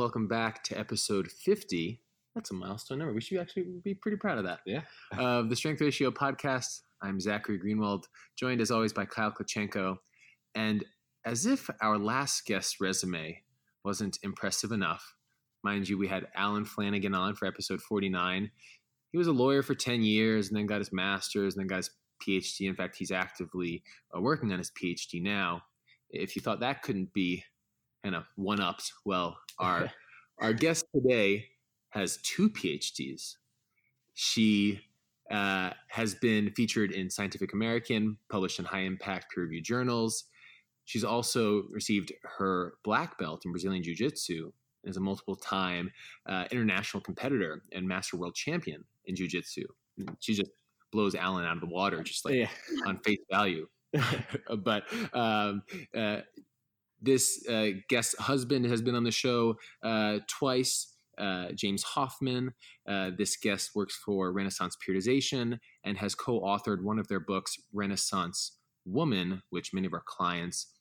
welcome back to episode 50. That's a milestone number. We should actually be pretty proud of that. Yeah. Of the Strength Ratio podcast. I'm Zachary Greenwald, joined as always by Kyle Klachenko. And as if our last guest resume wasn't impressive enough, mind you, we had Alan Flanagan on for episode 49. He was a lawyer for 10 years and then got his master's and then got his PhD. In fact, he's actively uh, working on his PhD now. If you thought that couldn't be kind of one upped, well, our our guest today has two PhDs. She uh, has been featured in Scientific American, published in high impact peer reviewed journals. She's also received her black belt in Brazilian Jiu Jitsu as a multiple time uh, international competitor and master world champion in Jiu Jitsu. She just blows Alan out of the water, just like yeah. on face value. but um, uh, this uh, guest husband has been on the show uh, twice. Uh, James Hoffmann. Uh, this guest works for Renaissance Periodization and has co authored one of their books, Renaissance Woman, which many of our clients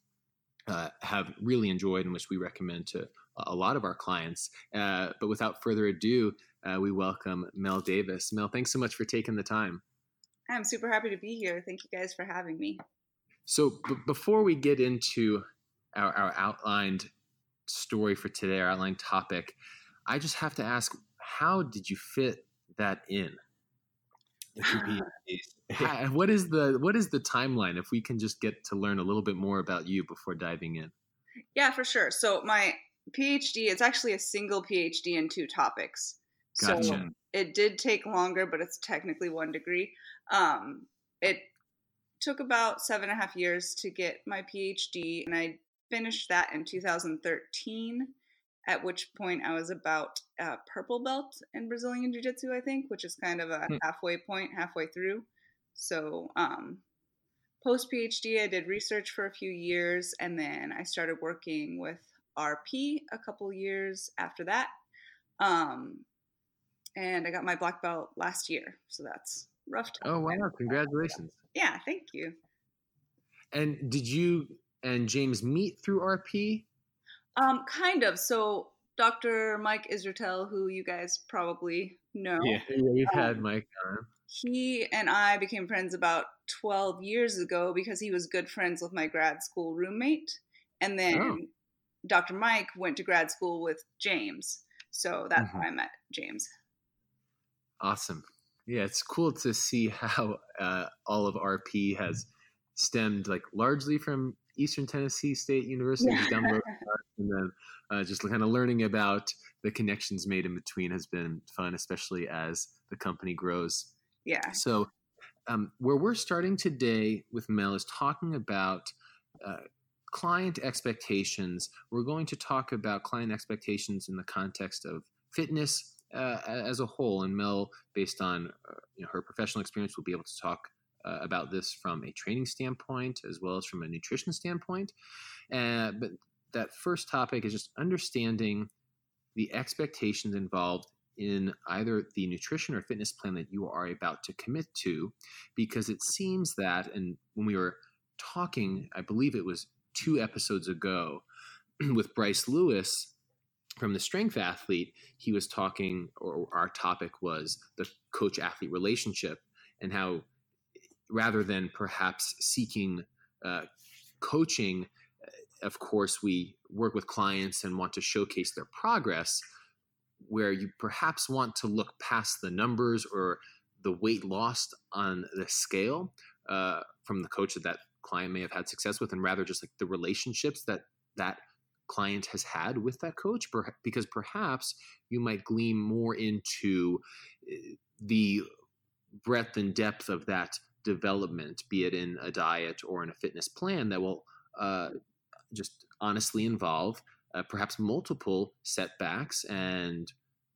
uh, have really enjoyed and which we recommend to a lot of our clients. Uh, but without further ado, uh, we welcome Mel Davis. Mel, thanks so much for taking the time. I'm super happy to be here. Thank you guys for having me. So, b- before we get into our, our outlined story for today, our outlined topic, I just have to ask, how did you fit that in? The two PhDs. How- what is the what is the timeline? If we can just get to learn a little bit more about you before diving in. Yeah, for sure. So my PhD, it's actually a single PhD in two topics. So it did take longer, but it's technically one degree. Um, it took about seven and a half years to get my PhD, and I finished that in 2013. At which point I was about uh, purple belt in Brazilian Jiu Jitsu, I think, which is kind of a Hmm. halfway point, halfway through. So, um, post PhD, I did research for a few years, and then I started working with RP a couple years after that. Um, and I got my black belt last year, so that's rough. Time. Oh wow! Congratulations. Yeah, thank you. And did you and James meet through RP? Um, kind of. So Dr. Mike Israetel, who you guys probably know, Yeah. Yeah, we've Um, had Mike on. he and I became friends about 12 years ago because he was good friends with my grad school roommate. And then Oh. Dr. Mike went to grad school with James. So that's Mhm. how I met James. Awesome. Yeah, it's cool to see how uh, all of RP has stemmed like largely from Eastern Tennessee State University just down the road, and then uh, just kind of learning about the connections made in between has been fun, especially as the company grows. Yeah. So, um, where we're starting today with Mel is talking about uh, client expectations. We're going to talk about client expectations in the context of fitness uh, as a whole. And Mel, based on uh, you know, her professional experience, will be able to talk uh, about this from a training standpoint as well as from a nutrition standpoint. Uh, but that first topic is just understanding the expectations involved in either the nutrition or fitness plan that you are about to commit to, because it seems that, and when we were talking, I believe it was two episodes ago with Bryce Lewis from the Strength Athlete, he was talking, or our topic was the coach athlete relationship and how rather than perhaps seeking uh, coaching, of course, we work with clients and want to showcase their progress where you perhaps want to look past the numbers or the weight lost on the scale uh, from the coach that that client may have had success with, and rather just like the relationships that that client has had with that coach, because perhaps you might glean more into uh, the breadth and depth of that development, be it in a diet or in a fitness plan that will uh, just honestly involve uh, perhaps multiple setbacks and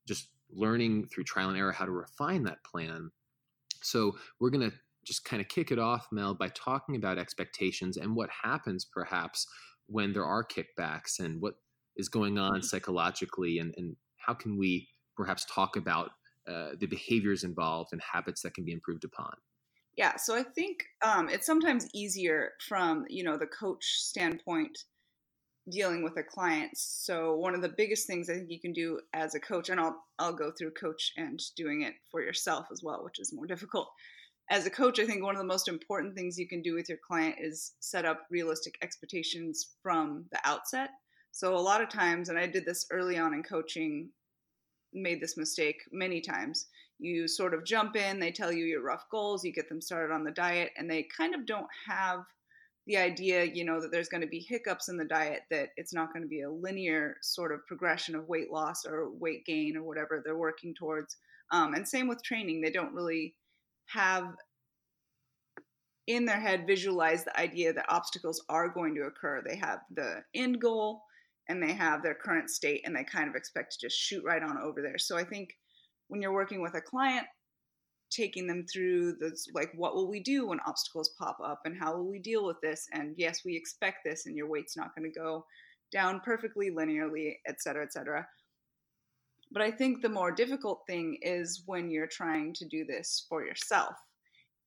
just learning through trial and error how to refine that plan. So we're going to just kind of kick it off, Mel, by talking about expectations and what happens perhaps when there are kickbacks and what is going on psychologically and, and how can we perhaps talk about uh, the behaviors involved and habits that can be improved upon. Yeah, so I think um, it's sometimes easier from you know the coach standpoint dealing with a client. So one of the biggest things I think you can do as a coach, and I'll I'll go through coach and doing it for yourself as well, which is more difficult. As a coach, I think one of the most important things you can do with your client is set up realistic expectations from the outset. So a lot of times, and I did this early on in coaching, made this mistake many times. You sort of jump in, they tell you your rough goals, you get them started on the diet, and they kind of don't have the idea, you know, that there's going to be hiccups in the diet, that it's not going to be a linear sort of progression of weight loss or weight gain or whatever they're working towards. Um, and same with training, they don't really have in their head visualize the idea that obstacles are going to occur. They have the end goal and they have their current state and they kind of expect to just shoot right on over there. So I think when you're working with a client, taking them through the like what will we do when obstacles pop up and how will we deal with this? And yes we expect this and your weight's not going to go down perfectly linearly et cetera et cetera. But i think the more difficult thing is when you're trying to do this for yourself.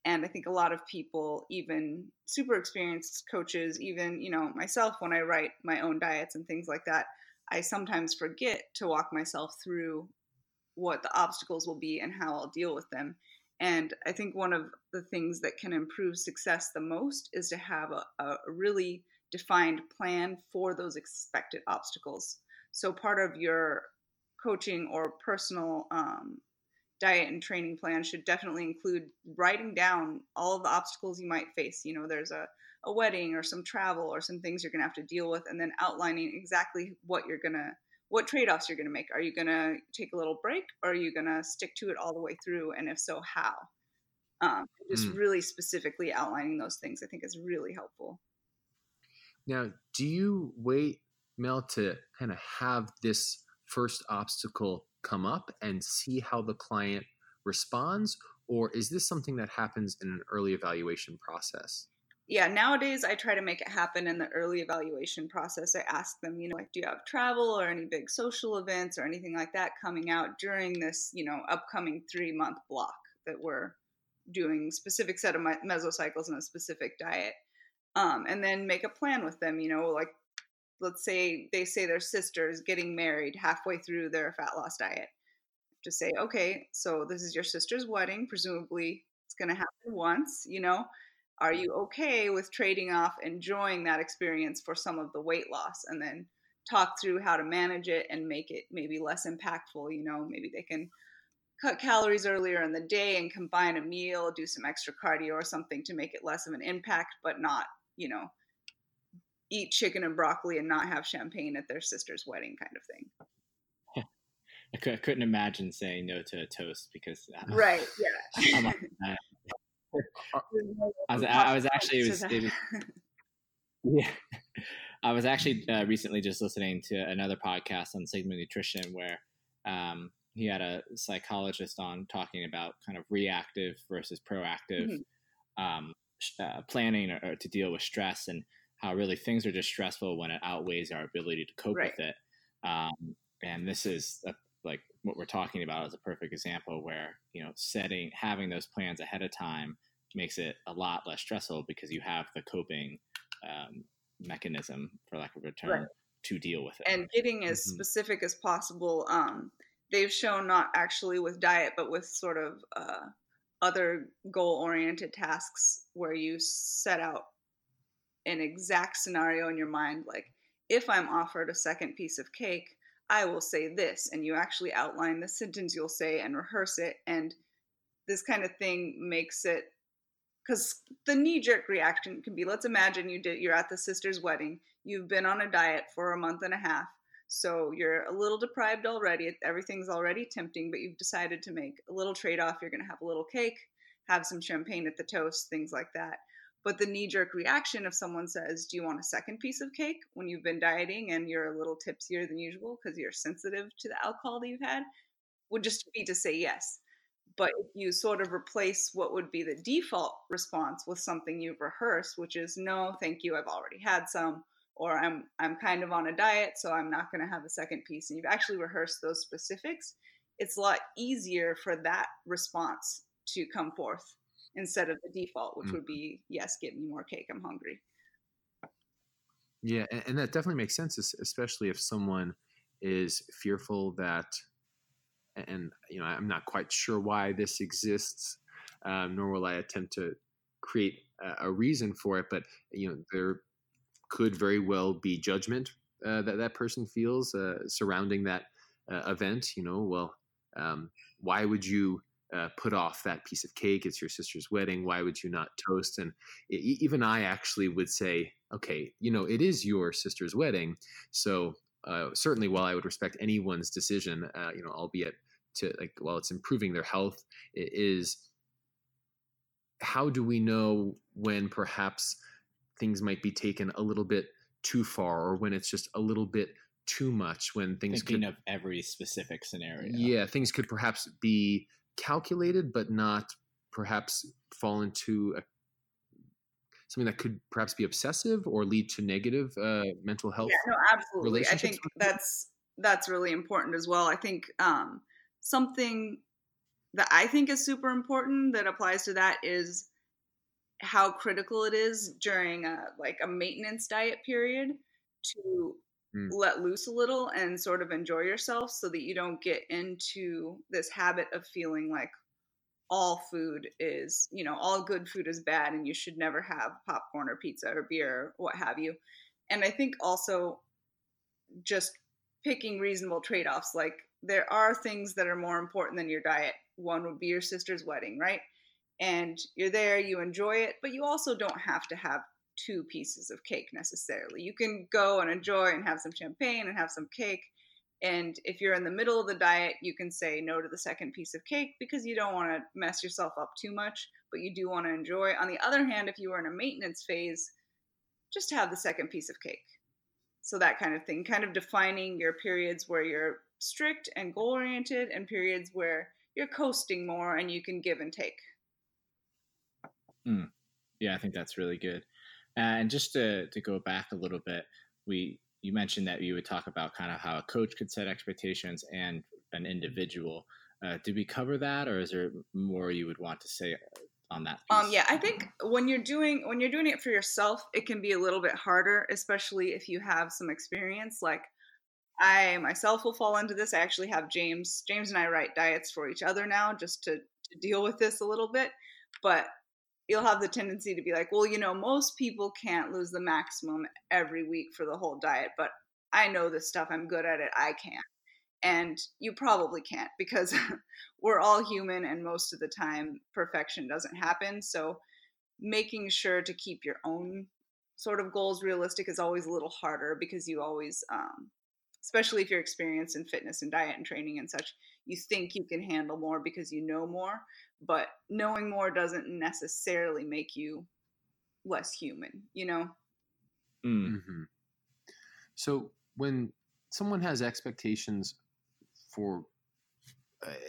And i think a lot of people even super experienced coaches even you know myself when i write my own diets and things like that i sometimes forget to walk myself through what the obstacles will be and how I'll deal with them. And I think one of the things that can improve success the most is to have a, a really defined plan for those expected obstacles. So part of your coaching or personal um, diet and training plan should definitely include writing down all of the obstacles you might face. You know, there's a, a wedding or some travel or some things you're going to have to deal with, and then outlining exactly what you're going to what trade-offs you're going to make. Are you going to take a little break or are you going to stick to it all the way through? And if so how? Um, just mm. really specifically outlining those things i think is really helpful. Now do you wait mel to kind of have this first obstacle come up and see how the client responds? Or is this something that happens in an early evaluation process yeah, nowadays I try to make it happen in the early evaluation process. I ask them, you know, like, do you have travel or any big social events or anything like that coming out during this, you know, upcoming three month block that we're doing specific set of mesocycles and a specific diet. Um, and then make a plan with them, you know, like let's say they say their sister's getting married halfway through their fat loss diet. To say, okay, so this is your sister's wedding. Presumably, it's going to happen once, you know are you okay with trading off enjoying that experience for some of the weight loss? And then talk through how to manage it and make it maybe less impactful you know maybe they can cut calories earlier in the day and combine a meal do some extra cardio or something to make it less of an impact but not you know eat chicken and broccoli and not have champagne at their sister's wedding kind of thing. I couldn't imagine saying no to a toast because uh, right yeah I was, I was actually it was, it was, yeah. I was actually uh, recently just listening to another podcast on Sigma Nutrition where um, he had a psychologist on talking about kind of reactive versus proactive mm-hmm. um, uh, planning or, or, to deal with stress and how really things are just stressful when it outweighs our ability to cope right. with it. Um, and this is a, like what we're talking about is a perfect example where you know setting having those plans ahead of time makes it a lot less stressful because you have the coping um, mechanism, for lack of a term, right. to deal with it. And getting as mm-hmm. specific as possible. Um, they've shown not actually with diet, but with sort of uh, other goal oriented tasks where you set out an exact scenario in your mind, like if I'm offered a second piece of cake, I will say this, and you actually outline the sentence you'll say and rehearse it. And this kind of thing makes it because the knee jerk reaction can be let's imagine you did you're at the sister's wedding you've been on a diet for a month and a half so you're a little deprived already everything's already tempting but you've decided to make a little trade off you're going to have a little cake have some champagne at the toast things like that. But the knee jerk reaction if someone says do you want a second piece of cake when you've been dieting and you're a little tipsier than usual because you're sensitive to the alcohol that you've had? would just be to say yes but if you sort of replace what would be the default response with something you've rehearsed, which is no, thank you, I've already had some, or I'm I'm kind of on a diet, so I'm not going to have a second piece, and you've actually rehearsed those specifics, it's a lot easier for that response to come forth instead of the default, which mm. would be yes, give me more cake, I'm hungry. Yeah, and, and that definitely makes sense, especially if someone is fearful that, and you know, I'm not quite sure why this exists, um, nor will I attempt to create a, a, reason for it. But you know, there could very well be judgment uh, that that person feels uh, surrounding that uh, event. You know, well, um, why would you uh, put off that piece of cake. It's your sister's wedding. Why would you not toast? And it, even I actually would say, okay, you know, it is your sister's wedding. So uh, certainly, while I would respect anyone's decision, uh, you know, albeit to like while it's improving their health, it is how do we know when perhaps things might be taken a little bit too far or when it's just a little bit too much when things Thinking could of every specific scenario. Yeah things could perhaps be calculated but not perhaps fall into a, something that could perhaps be obsessive or lead to negative uh, mental health yeah no absolutely. I think that's that's really important as well. I think um, something that i think is super important that applies to that is how critical it is during a like a maintenance diet period to mm. let loose a little and sort of enjoy yourself so that you don't get into this habit of feeling like all food is, you know, all good food is bad and you should never have popcorn or pizza or beer or what have you. And I think also just picking reasonable trade offs. Like there are things that are more important than your diet. One would be your sister's wedding, right? And you're there, you enjoy it, but you also don't have to have two pieces of cake necessarily. You can go and enjoy and have some champagne and have some cake. And if you're in the middle of the diet, you can say no to the second piece of cake because you don't want to mess yourself up too much, but you do want to enjoy. On the other hand, if you are in a maintenance phase, just have the second piece of cake. So that kind of thing, kind of defining your periods where you're strict and goal oriented and periods where you're coasting more and you can give and take. Mm. Yeah, I think that's really good. And just to, to go back a little bit, we you mentioned that you would talk about kind of how a coach could set expectations and an individual. Uh, did we cover that, or is there more you would want to say on that? Piece? Um, yeah, I think when you're doing when you're doing it for yourself, it can be a little bit harder, especially if you have some experience. Like I myself will fall into this. I actually have James. James and I write diets for each other now, just to to deal with this a little bit. But you'll have the tendency to be like, well, you know, most people can't lose the maximum every week for the whole diet, but I know this stuff. I'm good at it. I can. And you probably can't because we're all human and most of the time perfection doesn't happen. So making sure to keep your own sort of goals realistic is always a little harder because you always, um, especially if you're experienced in fitness and diet and training and such, you think you can handle more because you know more but knowing more doesn't necessarily make you less human you know mm. mm-hmm. so when someone has expectations for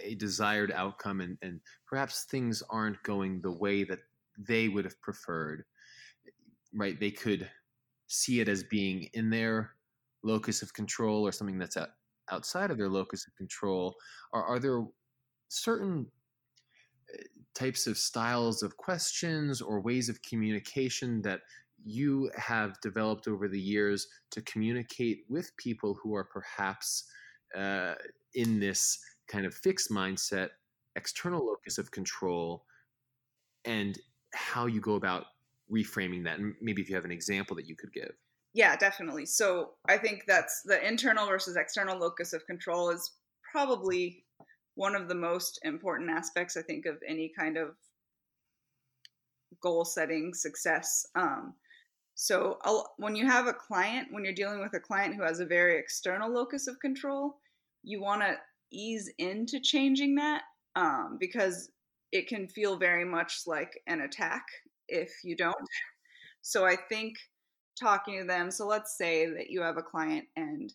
a desired outcome and, and perhaps things aren't going the way that they would have preferred right they could see it as being in their locus of control or something that's outside of their locus of control are, are there certain types of styles of questions or ways of communication that you have developed over the years to communicate with people who are perhaps uh, in this kind of fixed mindset, external locus of control, and how you go about reframing that. And maybe if you have an example that you could give. Yeah, definitely. So I think that's the internal versus external locus of control is probably one of the most important aspects, I think, of any kind of goal setting success. Um, so I'll, when you have a client, when you're dealing with a client who has a very external locus of control, you want to ease into changing that um, because it can feel very much like an attack if you don't. So I think talking to them, so let's say that you have a client and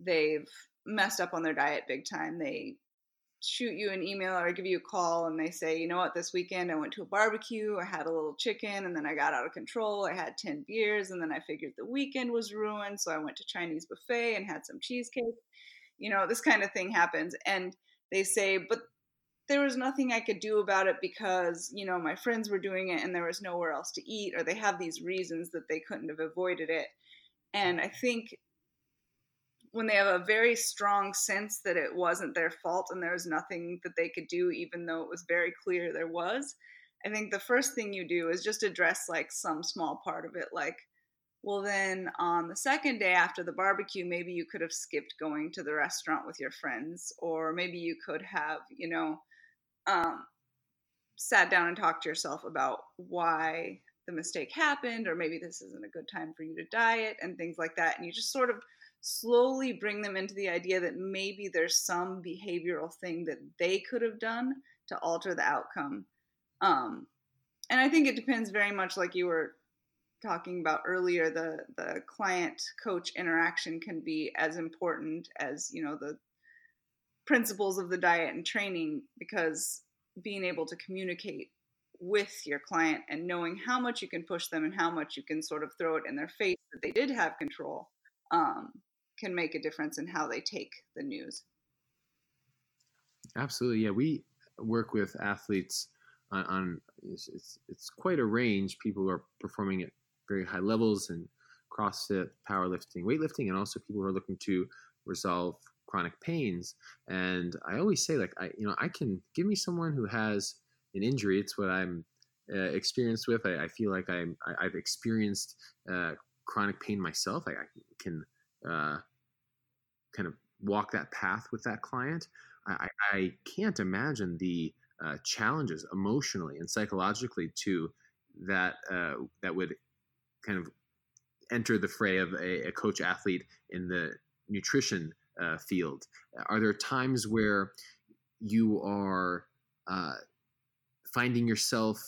they've messed up on their diet big time. They shoot you an email or give you a call and they say, you know what, this weekend I went to a barbecue, I had a little chicken, and then I got out of control. I had 10 beers, and then I figured the weekend was ruined. So I went to Chinese buffet and had some cheesecake. You know, this kind of thing happens. And they say, but there was nothing I could do about it because, you know, my friends were doing it and there was nowhere else to eat, or they have these reasons that they couldn't have avoided it. And I think when they have a very strong sense that it wasn't their fault and there was nothing that they could do, even though it was very clear there was, I think the first thing you do is just address like some small part of it, like, well, then on the second day after the barbecue, maybe you could have skipped going to the restaurant with your friends, or maybe you could have, you know, um, sat down and talked to yourself about why the mistake happened, or maybe this isn't a good time for you to diet, and things like that. And you just sort of slowly bring them into the idea that maybe there's some behavioral thing that they could have done to alter the outcome. Um, and I think it depends very much, like you were talking about earlier, the the client coach interaction can be as important as you know the principles of the diet and training because being able to communicate with your client and knowing how much you can push them and how much you can sort of throw it in their face that they did have control um, can make a difference in how they take the news. Absolutely, yeah. We work with athletes on, on it's, it's, it's quite a range. People who are performing at very high levels and CrossFit, powerlifting, weightlifting, and also people who are looking to resolve chronic pains. And I always say, like, I you know, I can give me someone who has an injury. It's what I'm uh, experienced with. I, I, feel like I'm I, have experienced uh, chronic pain myself. I, I can uh, kind of walk that path with that client. I, I can't imagine the uh, challenges emotionally and psychologically to that uh, that would kind of enter the fray of a, a coach athlete in the nutrition uh, field? Are there times where you are uh, finding yourself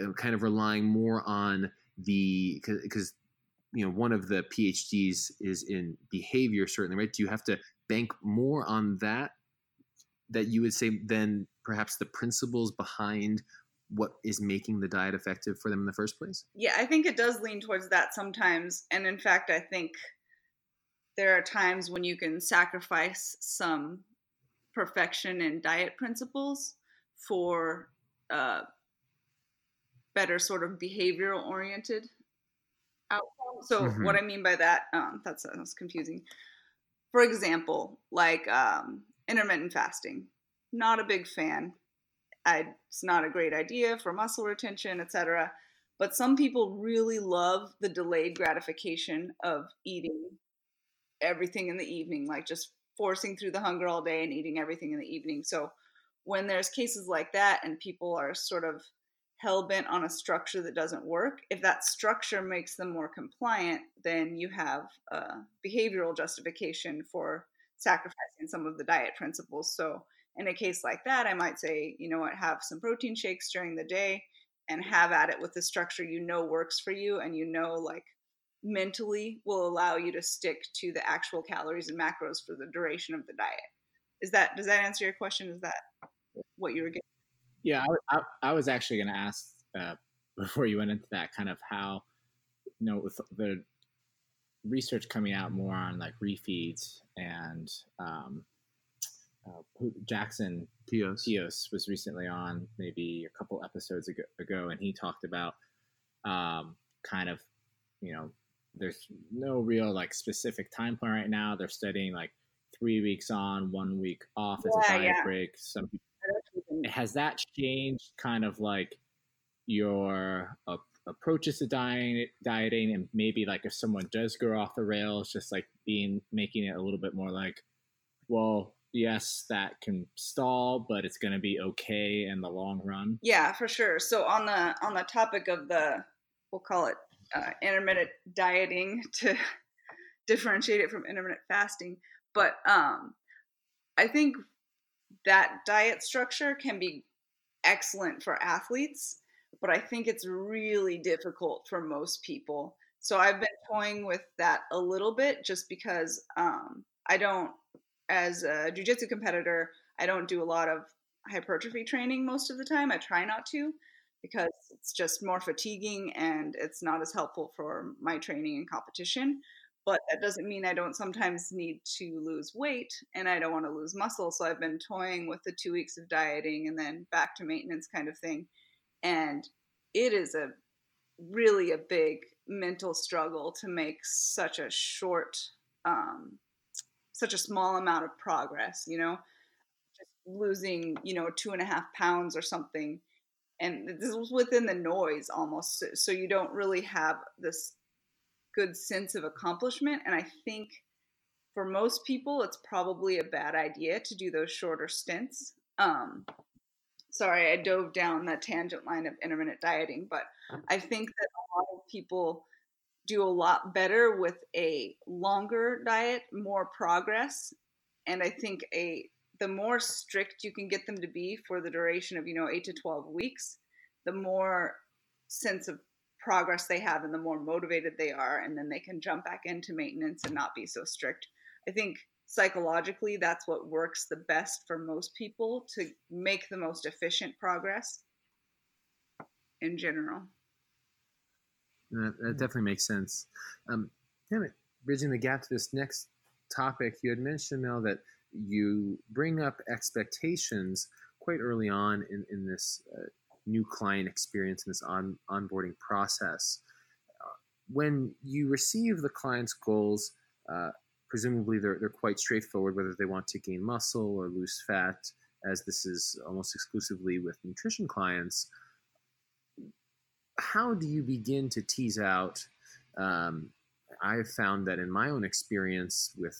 uh, kind of relying more on the because you know one of the PhDs is in behavior certainly right? Do you have to bank more on that that you would say than perhaps the principles behind what is making the diet effective for them in the first place? Yeah, I think it does lean towards that sometimes. And in fact, I think there are times when you can sacrifice some perfection in diet principles for uh, better sort of behavioral oriented outcome. So, mm-hmm. what I mean by that, um, that's, that's confusing. For example, like um, intermittent fasting, not a big fan I, it's not a great idea for muscle retention, etc. But some people really love the delayed gratification of eating everything in the evening, like just forcing through the hunger all day and eating everything in the evening. So when there's cases like that and people are sort of hell bent on a structure that doesn't work, if that structure makes them more compliant, then you have a behavioral justification for sacrificing some of the diet principles. So in a case like that, I might say, you know what, have some protein shakes during the day and have at it with the structure you know works for you and you know like mentally will allow you to stick to the actual calories and macros for the duration of the diet. Is that does that answer your question? Is that what you were getting? Yeah, I, I, I was actually going to ask uh, before you went into that kind of how you know with the research coming out more on like refeeds and um, uh, Jackson Peos. Peos was recently on maybe a couple episodes ago, ago and he talked about um, kind of, you know, there's no real like specific time plan right now. They're studying like three weeks on, one week off as yeah, a diet yeah. break. Some has that changed kind of like your uh, approaches to dieting, dieting, and maybe like if someone does go off the rails, just like being making it a little bit more like, well, yes, that can stall, but it's going to be okay in the long run. Yeah, for sure. So on the on the topic of the we'll call it uh, intermittent dieting to differentiate it from intermittent fasting, but um, I think that diet structure can be excellent for athletes, but I think it's really difficult for most people. So I've been toying with that a little bit just because um, I don't as a jujitsu competitor, I don't do a lot of hypertrophy training most of the time. I try not to because it's just more fatiguing and it's not as helpful for my training and competition. But that doesn't mean I don't sometimes need to lose weight and I don't want to lose muscle. So I've been toying with the two weeks of dieting and then back to maintenance kind of thing. And it is a really a big mental struggle to make such a short um, such a small amount of progress you know just losing you know two and a half pounds or something and this was within the noise almost so you don't really have this good sense of accomplishment and i think for most people it's probably a bad idea to do those shorter stints. Um, sorry i dove down that tangent line of intermittent dieting but i think that a lot of people do a lot better with a longer diet more progress and i think a the more strict you can get them to be for the duration of you know 8 to 12 weeks the more sense of progress they have and the more motivated they are and then they can jump back into maintenance and not be so strict. I think psychologically that's what works the best for most people to make the most efficient progress in general. That, that definitely makes sense. Um, damn it bridging the gap to this next topic you had mentioned Mel that you bring up expectations quite early on in, in this uh, new client experience in this on, onboarding process. Uh, when you receive the client's goals, uh, presumably they're, they're quite straightforward, whether they want to gain muscle or lose fat, as this is almost exclusively with nutrition clients. How do you begin to tease out? Um, I've found that in my own experience with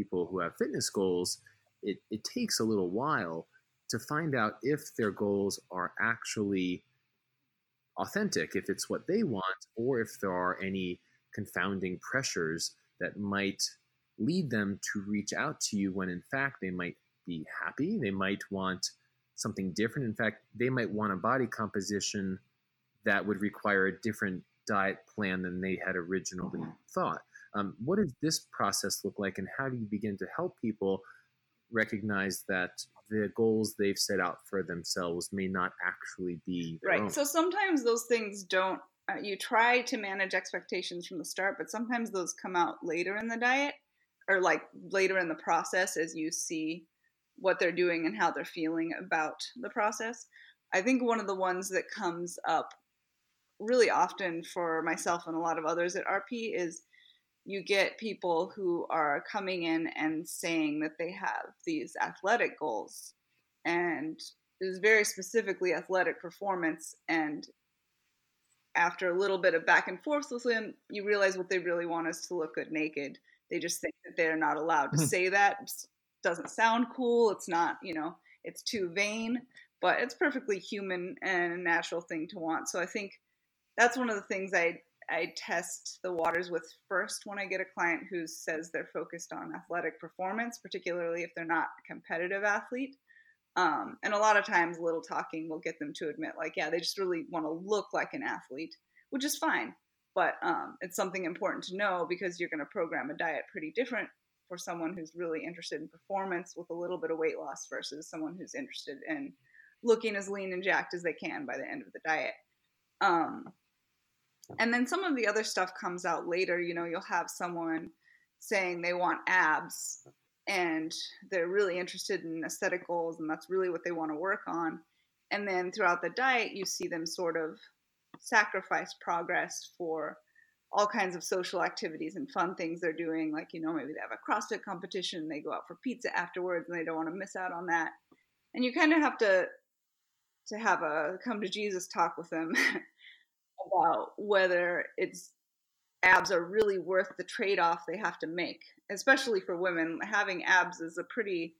people who have fitness goals, it, it takes a little while to find out if their goals are actually authentic, if it's what they want, or if there are any confounding pressures that might lead them to reach out to you when in fact they might be happy, they might want something different. In fact, they might want a body composition that would require a different diet plan than they had originally thought. Um, what does this process look like, and how do you begin to help people recognize that the goals they've set out for themselves may not actually be right? Own? So sometimes those things don't. Uh, you try to manage expectations from the start, but sometimes those come out later in the diet or like later in the process as you see what they're doing and how they're feeling about the process. I think one of the ones that comes up really often for myself and a lot of others at RP is you get people who are coming in and saying that they have these athletic goals and is very specifically athletic performance and after a little bit of back and forth with them you realize what they really want is to look good naked. They just think that they're not allowed to hmm. say that. It doesn't sound cool. It's not you know it's too vain but it's perfectly human and a natural thing to want. So i think that's one of the things i I test the waters with first when I get a client who says they're focused on athletic performance, particularly if they're not a competitive athlete. Um, and a lot of times, a little talking will get them to admit, like, yeah, they just really want to look like an athlete, which is fine. But um, it's something important to know because you're going to program a diet pretty different for someone who's really interested in performance with a little bit of weight loss versus someone who's interested in looking as lean and jacked as they can by the end of the diet. Um, and then some of the other stuff comes out later. You know, you'll have someone saying they want abs and they're really interested in aesthetic goals and that's really what they want to work on. And then throughout the diet, you see them sort of sacrifice progress for all kinds of social activities and fun things they're doing. Like, you know, maybe they have a CrossFit competition, they go out for pizza afterwards and they don't want to miss out on that. And you kind of have to to have a come to Jesus talk with them about whether it's abs are really worth the trade-off they have to make especially for women. Having abs is a pretty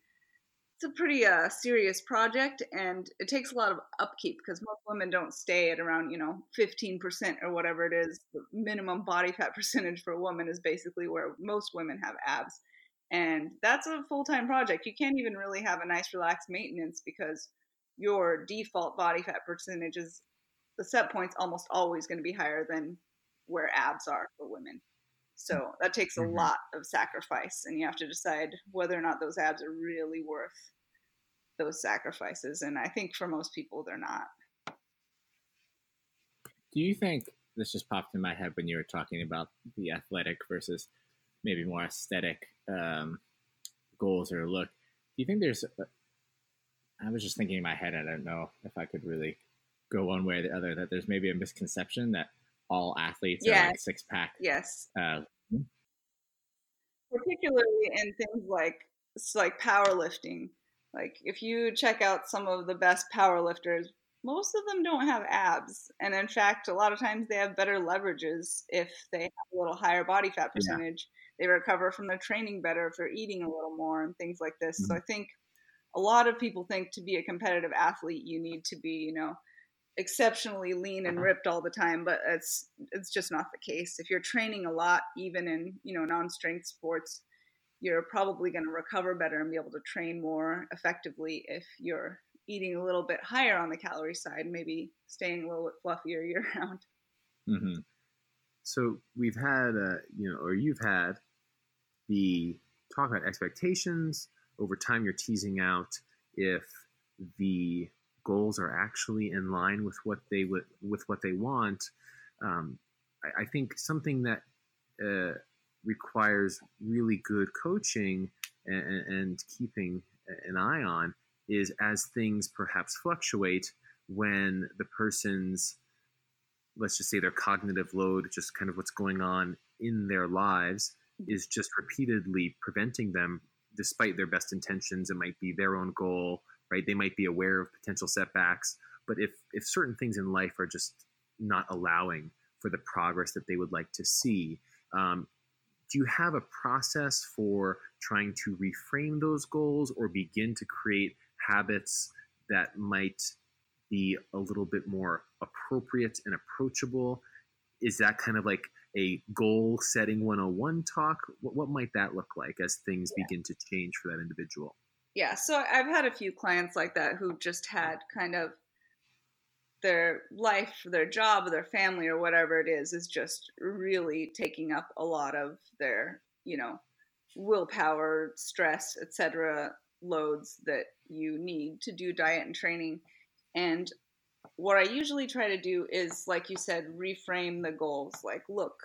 it's a pretty uh, serious project and it takes a lot of upkeep because most women don't stay at around you know 15% or whatever it is. The minimum body fat percentage for a woman is basically where most women have abs. And that's a full-time project. You can't even really have a nice relaxed maintenance because your default body fat percentage is the set point's almost always going to be higher than where abs are for women. So that takes a mm-hmm. lot of sacrifice, and you have to decide whether or not those abs are really worth those sacrifices. And I think for most people, they're not. Do you think this just popped in my head when you were talking about the athletic versus maybe more aesthetic um, goals or look? Do you think there's? I was just thinking in my head. I don't know if I could really go one way or the other. That there's maybe a misconception that all athletes yes. like six pack. Yes. Uh, Particularly in things like like powerlifting. Like if you check out some of the best powerlifters, most of them don't have abs, and in fact, a lot of times they have better leverages if they have a little higher body fat percentage. Yeah. They recover from their training better if they're eating a little more and things like this. Mm-hmm. So I think a lot of people think to be a competitive athlete, you need to be, you know, exceptionally lean and uh-huh. ripped all the time, but it's it's just not the case. If you're training a lot, even in you know non-strength sports, you're probably going to recover better and be able to train more effectively if you're eating a little bit higher on the calorie side, maybe staying a little bit fluffier year round. Mm-hmm. So we've had, uh, you know, or you've had the talk about expectations. Over time, you're teasing out if the goals are actually in line with what they would with what they want. Um, I, I, think something that uh, requires really good coaching and, and keeping an eye on is as things perhaps fluctuate when the person's let's just say their cognitive load just kind of what's going on in their lives is just repeatedly preventing them despite their best intentions it might be their own goal right they might be aware of potential setbacks but if if certain things in life are just not allowing for the progress that they would like to see um, do you have a process for trying to reframe those goals or begin to create habits that might be a little bit more appropriate and approachable? Is that kind of like a goal setting 101 talk? What, what might that look like as things yeah. begin to change for that individual? Yeah, so I've had a few clients like that who just had kind of their life, their job, their family, or whatever it is, is just really taking up a lot of their, you know, willpower, stress, etc. loads that you need to do diet and training. And what I usually try to do is, like you said, reframe the goals. Like, look,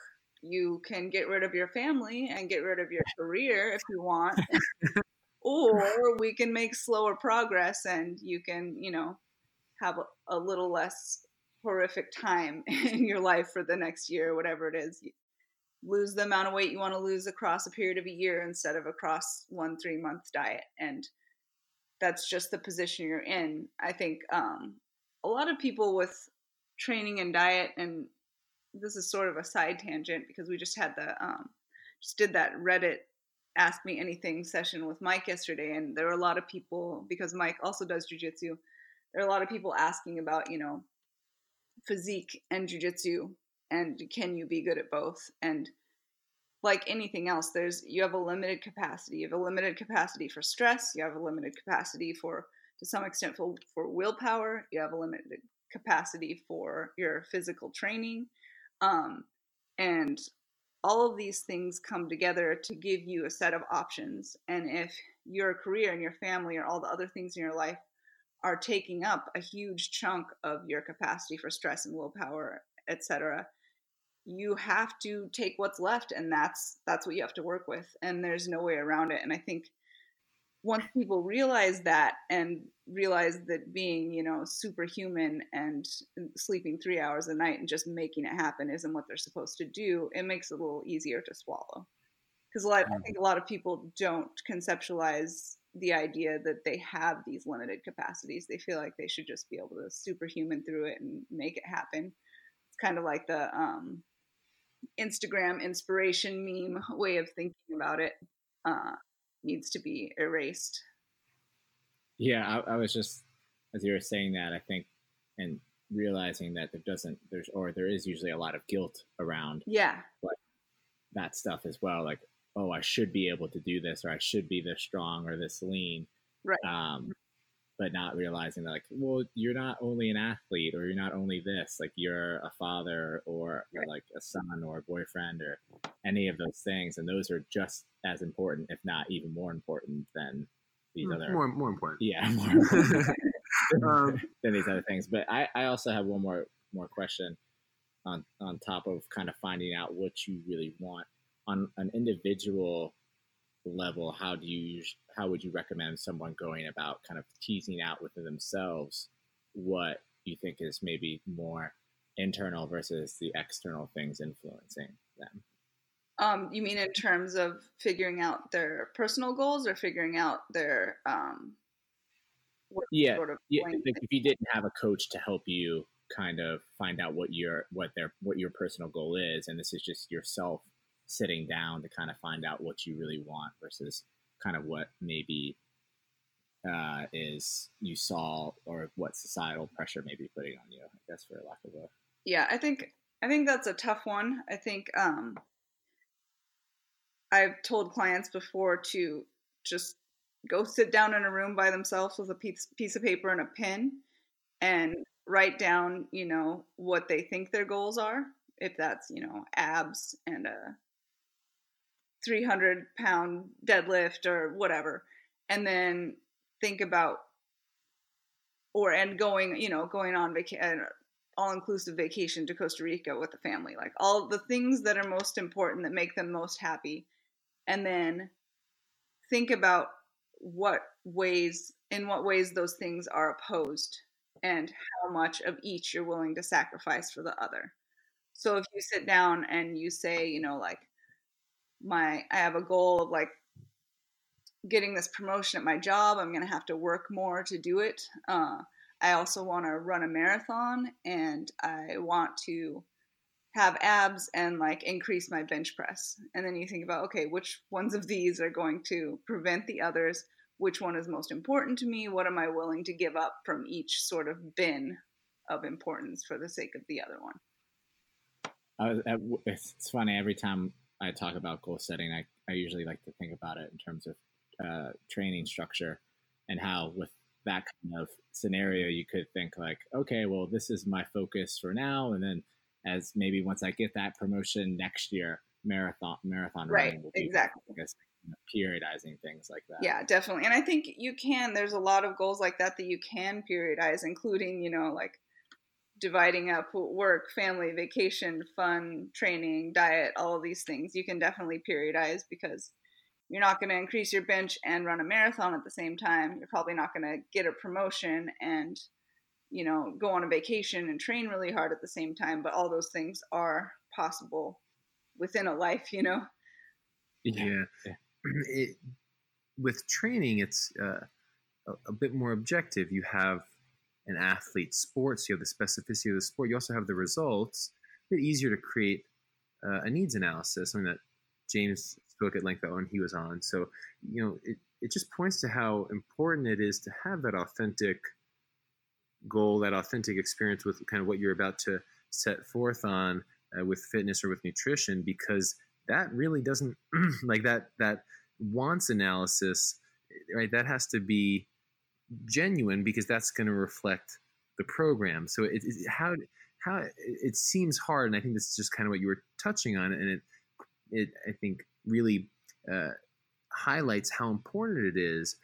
you can get rid of your family and get rid of your career if you want. or we can make slower progress and you can, you know, have a, a little less horrific time in your life for the next year, whatever it is. You lose the amount of weight you want to lose across a period of a year instead of across one three month diet, and that's just the position you're in. I think um, a lot of people with training and diet, and this is sort of a side tangent because we just had the um, just did that Reddit ask me anything session with Mike yesterday, and there were a lot of people because Mike also does jujitsu there are a lot of people asking about, you know, physique and jujitsu and can you be good at both? And like anything else, there's you have a limited capacity. You have a limited capacity for stress. You have a limited capacity for, to some extent, for, for willpower. You have a limited capacity for your physical training, um, and all of these things come together to give you a set of options. And if your career and your family or all the other things in your life are taking up a huge chunk of your capacity for stress and willpower, etc. You have to take what's left, and that's that's what you have to work with, and there's no way around it. And I think once people realize that and realize that being, you know, superhuman and sleeping three hours a night and just making it happen isn't what they're supposed to do, it makes it a little easier to swallow. Because I think a lot of people don't conceptualize the idea that they have these limited capacities. They feel like they should just be able to superhuman through it and make it happen. It's kind of like the um, Instagram inspiration meme way of thinking about it uh, needs to be erased. Yeah, I, I was just as you were saying that, I think, and realizing that there doesn't there's or there is usually a lot of guilt around yeah that stuff as well like oh, I should be able to do this, or I should be this strong or this lean. Right. Um, but not realizing that, like, well, you're not only an athlete, or you're not only this. Like, you're a father, or, or like a son, or a boyfriend, or any of those things, and those are just as important, if not even more important, than these more, other more more important. Yeah, more important um, than these other things. But I, I also have one more more question on on top of kind of finding out what you really want on an individual level, how do you how would you recommend someone going about kind of teasing out within themselves what you think is maybe more internal versus the external things influencing them. Um, you mean in terms of figuring out their personal goals or figuring out their um, yeah, sort of yeah like if you didn't have a coach to help you kind of find out what your what their what your personal goal is and this is just yourself sitting down to kind of find out what you really want versus kind of what maybe uh, is you saw or what societal pressure may be putting on you i guess for lack of a yeah i think i think that's a tough one i think um i've told clients before to just go sit down in a room by themselves with a piece, piece of paper and a pen and write down, you know, what they think their goals are. If that's, you know, abs and a 300 pound deadlift or whatever. And then think about, or, and going, you know, going on vacation, all inclusive vacation to Costa Rica with the family, like all the things that are most important that make them most happy. And then think about what ways in what ways those things are opposed and how much of each you're willing to sacrifice for the other so if you sit down and you say you know like my i have a goal of like getting this promotion at my job i'm going to have to work more to do it uh, i also want to run a marathon and i want to have abs and like increase my bench press. And then you think about, okay, which ones of these are going to prevent the others? Which one is most important to me? What am I willing to give up from each sort of bin of importance for the sake of the other one? Uh, it's funny every time I talk about goal setting, I, I usually like to think about it in terms of uh, training structure and how with that kind of scenario you could think like okay well this is my focus for now and then as maybe once I get that promotion next year, marathon marathon right, running will be exactly. I guess, periodizing things like that. Yeah, definitely. And I think you can. There's a lot of goals like that that you can periodize, including you know like dividing up work, family, vacation, fun, training, diet, all of these things. You can definitely periodize because you're not going to increase your bench and run a marathon at the same time. You're probably not going to get a promotion and you know, go on a vacation and train really hard at the same time, but all those things are possible within a life, you know? Yeah. yeah. It, with training, it's uh, a, a, bit more objective. You have an athlete sports, you have the specificity of the sport, you also have the results. A bit easier to create uh, a needs analysis, something that James spoke at length about when he was on. So, you know, it, it just points to how important it is to have that authentic – goal, that authentic experience with kind of what you're about to set forth on uh, with fitness or with nutrition, because that really doesn't like that that wants analysis, right? That has to be genuine because that's going to reflect the program. So it, it, how how it seems hard, and I think this is just kind of what you were touching on, and it it I think really uh, highlights how important it is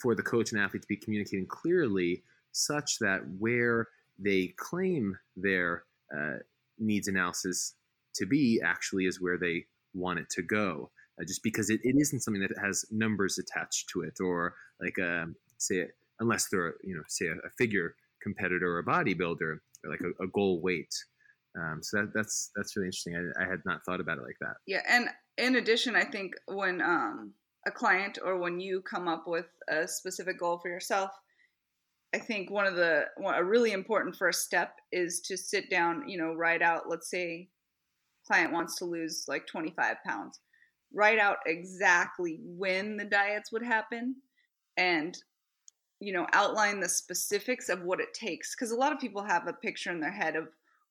for the coach and athlete to be communicating clearly such that where they claim their uh, needs analysis to be actually is where they want it to go. Uh, just because it, it isn't something that has numbers attached to it, or like a, um, say, unless they're you know say a, a figure competitor or a bodybuilder, or like a, a goal weight. Um, so that, that's that's really interesting. I, I, had not thought about it like that. Yeah, and in addition, I think when um, a client or when you come up with a specific goal for yourself, I think one of the a really important first step is to sit down, you know, write out. Let's say client wants to lose like 25 pounds. Write out exactly when the diets would happen, and you know, outline the specifics of what it takes. Because a lot of people have a picture in their head of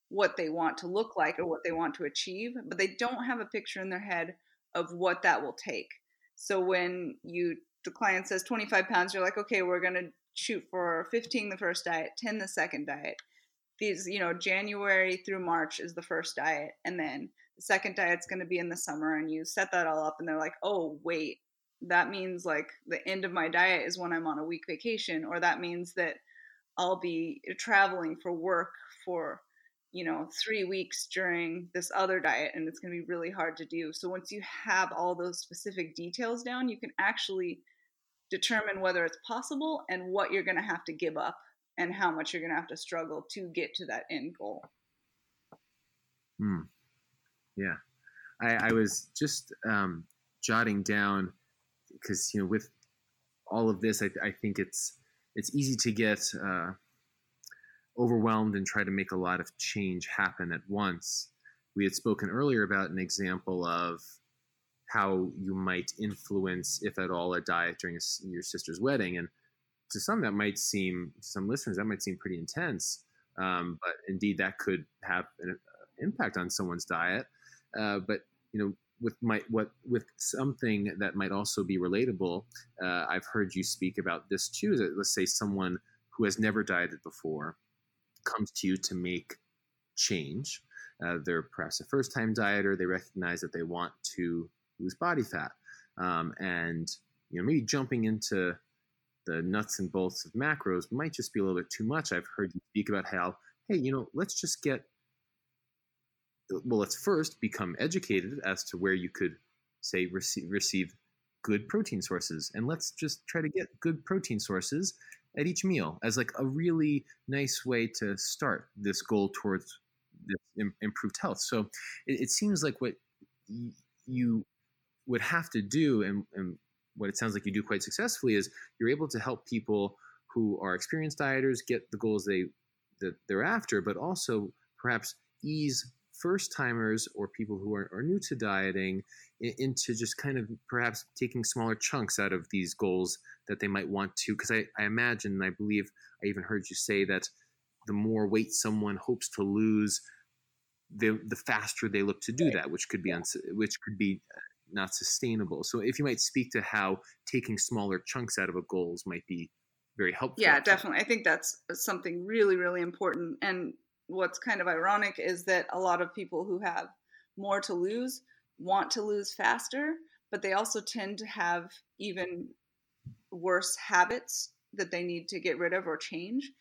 what they want to look like or what they want to achieve, but they don't have a picture in their head of what that will take. So when you the client says 25 pounds, you're like, okay, we're gonna shoot for 15 the first diet, 10 the second diet. These, you know, January through March is the first diet, and then the second diet's going to be in the summer, and you set that all up, and they're like, oh, wait, that means like the end of my diet is when I'm on a week vacation, or that means that I'll be traveling for work for, you know, three weeks during this other diet, and it's going to be really hard to do. So once you have all those specific details down, you can actually determine whether it's possible and what you're going to have to give up and how much you're going to have to struggle to get to that end goal. Hmm. Yeah, I, I was just um, jotting down because you know with all of this, I, I think it's it's easy to get uh, overwhelmed and try to make a lot of change happen at once. We had spoken earlier about an example of how you might influence, if at all, a diet during a, your sister's wedding, and to some that might seem, some listeners, that might seem pretty intense. Um, but indeed, that could have an uh, impact on someone's diet. Uh, but you know, with my what with something that might also be relatable. Uh, I've heard you speak about this too. That let's say someone who has never dieted before comes to you to make change. Uh, they're perhaps a first-time dieter. They recognize that they want to lose body fat, um, and you know maybe jumping into the nuts and bolts of macros might just be a little bit too much. I've heard you speak about how, hey, you know, let's just get well, let's first become educated as to where you could say receive, receive good protein sources and let's just try to get good protein sources at each meal as like a really nice way to start this goal towards this improved health. So it, it seems like what y- you would have to do and, and what it sounds like you do quite successfully is you're able to help people who are experienced dieters get the goals they that they're after but also perhaps ease first timers or people who are, are new to dieting into just kind of perhaps taking smaller chunks out of these goals that they might want to because I, I imagine and i believe i even heard you say that the more weight someone hopes to lose the the faster they look to do that which could be uns- which could be uh, not sustainable. So if you might speak to how taking smaller chunks out of a goals might be very helpful. Yeah definitely. I think that's something really really important. And what's kind of ironic is that a lot of people who have more to lose want to lose faster, but they also tend to have even worse habits that they need to get rid of or change.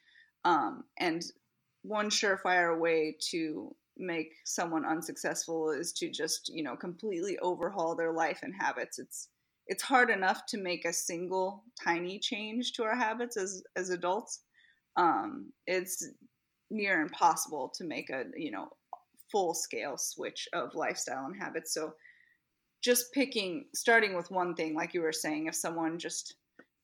Um, and one surefire way to make someone unsuccessful is to just you know completely overhaul their life and habits. It's it's hard enough to make a single tiny change to our habits as as adults. Um, it's near impossible to make a you know full scale switch of lifestyle and habits. So just picking starting with one thing like you were saying if someone just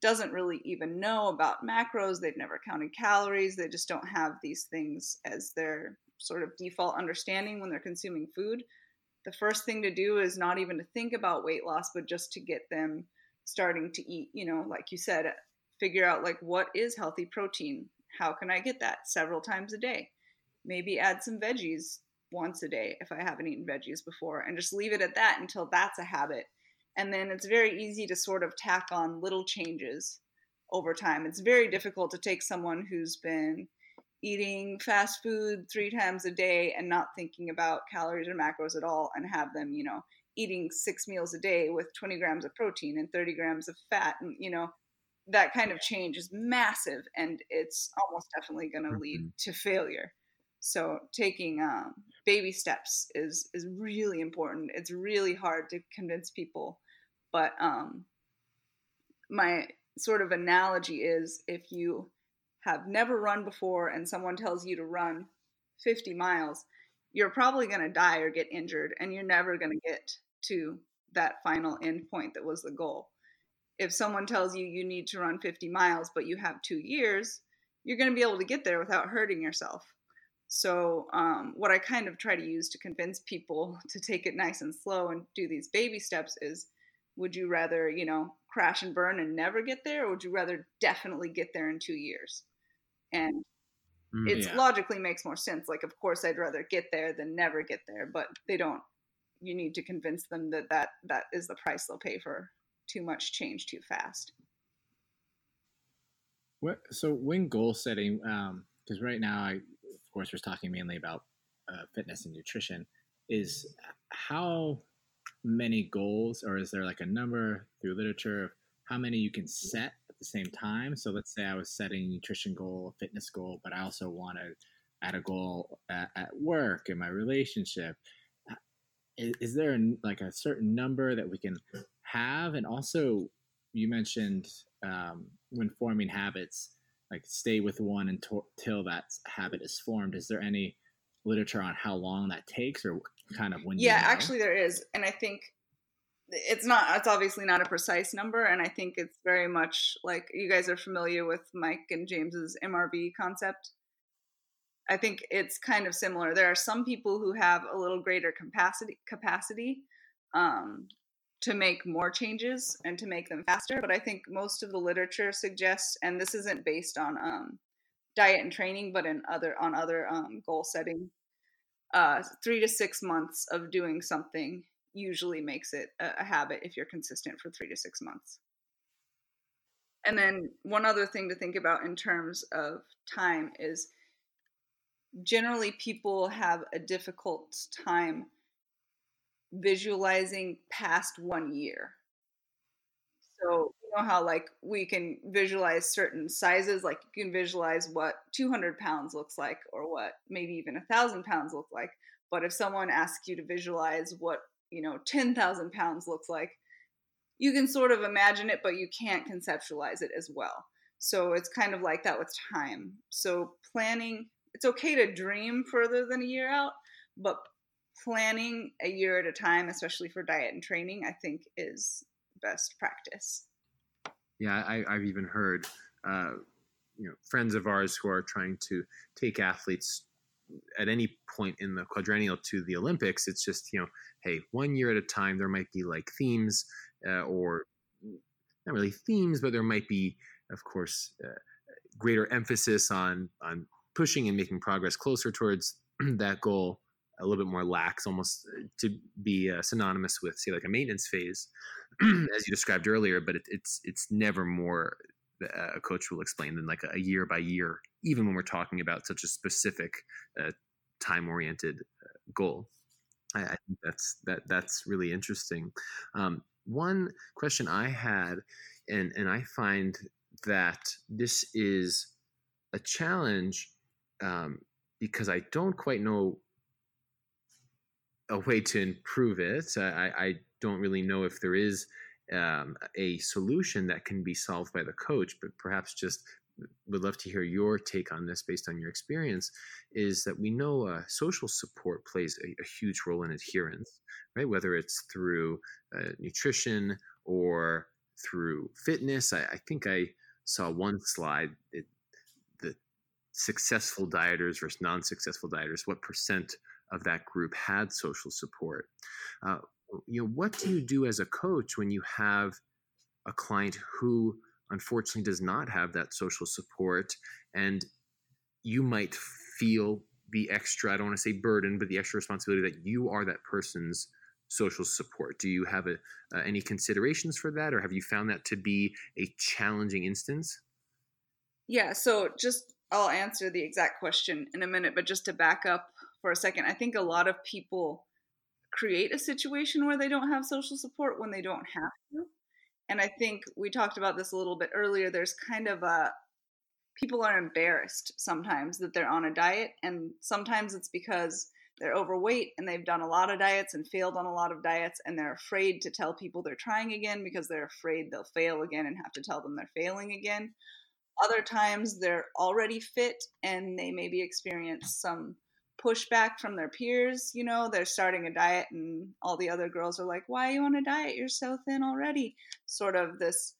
doesn't really even know about macros they've never counted calories they just don't have these things as their sort of default understanding when they're consuming food the first thing to do is not even to think about weight loss but just to get them starting to eat you know like you said figure out like what is healthy protein how can I get that several times a day? Maybe add some veggies once a day if I haven't eaten veggies before and just leave it at that until that's a habit. And then it's very easy to sort of tack on little changes over time. It's very difficult to take someone who's been eating fast food three times a day and not thinking about calories or macros at all and have them, you know, eating six meals a day with 20 grams of protein and 30 grams of fat and, you know, that kind of change is massive and it's almost definitely going to mm-hmm. lead to failure. So taking um, baby steps is is really important. It's really hard to convince people but um, my sort of analogy is if you have never run before and someone tells you to run 50 miles you're probably going to die or get injured and you're never going to get to that final end point that was the goal if someone tells you you need to run 50 miles but you have two years you're going to be able to get there without hurting yourself so um, what i kind of try to use to convince people to take it nice and slow and do these baby steps is would you rather you know crash and burn and never get there or would you rather definitely get there in two years and mm, it yeah. logically makes more sense like of course i'd rather get there than never get there but they don't you need to convince them that that that is the price they'll pay for too much change too fast. What, so when goal setting, because um, right now, I, of course, we're talking mainly about uh, fitness and nutrition, is how many goals, or is there like a number through literature of how many you can set at the same time? So let's say I was setting a nutrition goal, a fitness goal, but I also want to add a goal at, at work in my relationship. Is, is there like a certain number that we can have and also you mentioned um, when forming habits like stay with one until that habit is formed is there any literature on how long that takes, or kind of when? Yeah, you know? actually, there is, and I think it's not. It's obviously not a precise number, and I think it's very much like you guys are familiar with Mike and James's MRV concept. I think it's kind of similar. There are some people who have a little greater capacity capacity um, to make more changes and to make them faster. But I think most of the literature suggests, and this isn't based on um, diet and training, but in other on other um, goal setting, uh, three to six months of doing something usually makes it a, a habit if you're consistent for three to six months. And then one other thing to think about in terms of time is generally people have a difficult time visualizing past one year. So you know how like we can visualize certain sizes, like you can visualize what 200 pounds looks like, or what maybe even a thousand pounds look like. But if someone asks you to visualize what you know 10,000 pounds looks like, you can sort of imagine it, but you can't conceptualize it as well. So it's kind of like that with time. So planning it's okay to dream further than a year out, but planning a year at a time, especially for diet and training, I think is best practice. Yeah, I, have even heard, uh, you know, friends of ours who are trying to take athletes at any point in the quadrennial to the Olympics. It's just you know, hey, one year at a time. There might be like themes uh, or not really themes, but there might be, of course, uh, greater emphasis on on pushing and making progress closer towards that goal a little bit more lax, almost uh, to be uh, synonymous with, say, like a maintenance phase, as you described earlier. But it, it's it's never more uh, a coach will explain than like a, year by year, even when we're talking about such a specific uh, time oriented uh, goal. I, I, think that's that that's really interesting. Um, one question I had, and and I find that this is a challenge um, because I don't quite know a way to improve it. I, I don't really know if there is um, a solution that can be solved by the coach, but perhaps just would love to hear your take on this based on your experience is that we know uh, social support plays a, a, huge role in adherence right whether it's through uh, nutrition or through fitness I, I, think i saw one slide it, successful dieters versus non-successful dieters what percent of that group had social support. Uh, you know what do you do as a coach when you have a client who unfortunately does not have that social support and you might feel the extra i don't want to say burden but the extra responsibility that you are that person's social support? Do you have a, uh, any considerations for that or have you found that to be a challenging instance? Yeah so just I'll answer the exact question in a minute, but just to back up for a second, I think a lot of people create a situation where they don't have social support when they don't have to. And I think we talked about this a little bit earlier. There's kind of a people are embarrassed sometimes that they're on a diet, and sometimes it's because they're overweight and they've done a lot of diets and failed on a lot of diets, and they're afraid to tell people they're trying again because they're afraid they'll fail again and have to tell them they're failing again. Other times they're already fit and they maybe experience some pushback from their peers. You know, they're starting a diet and all the other girls are like, Why are you on a diet? You're so thin already. Sort of this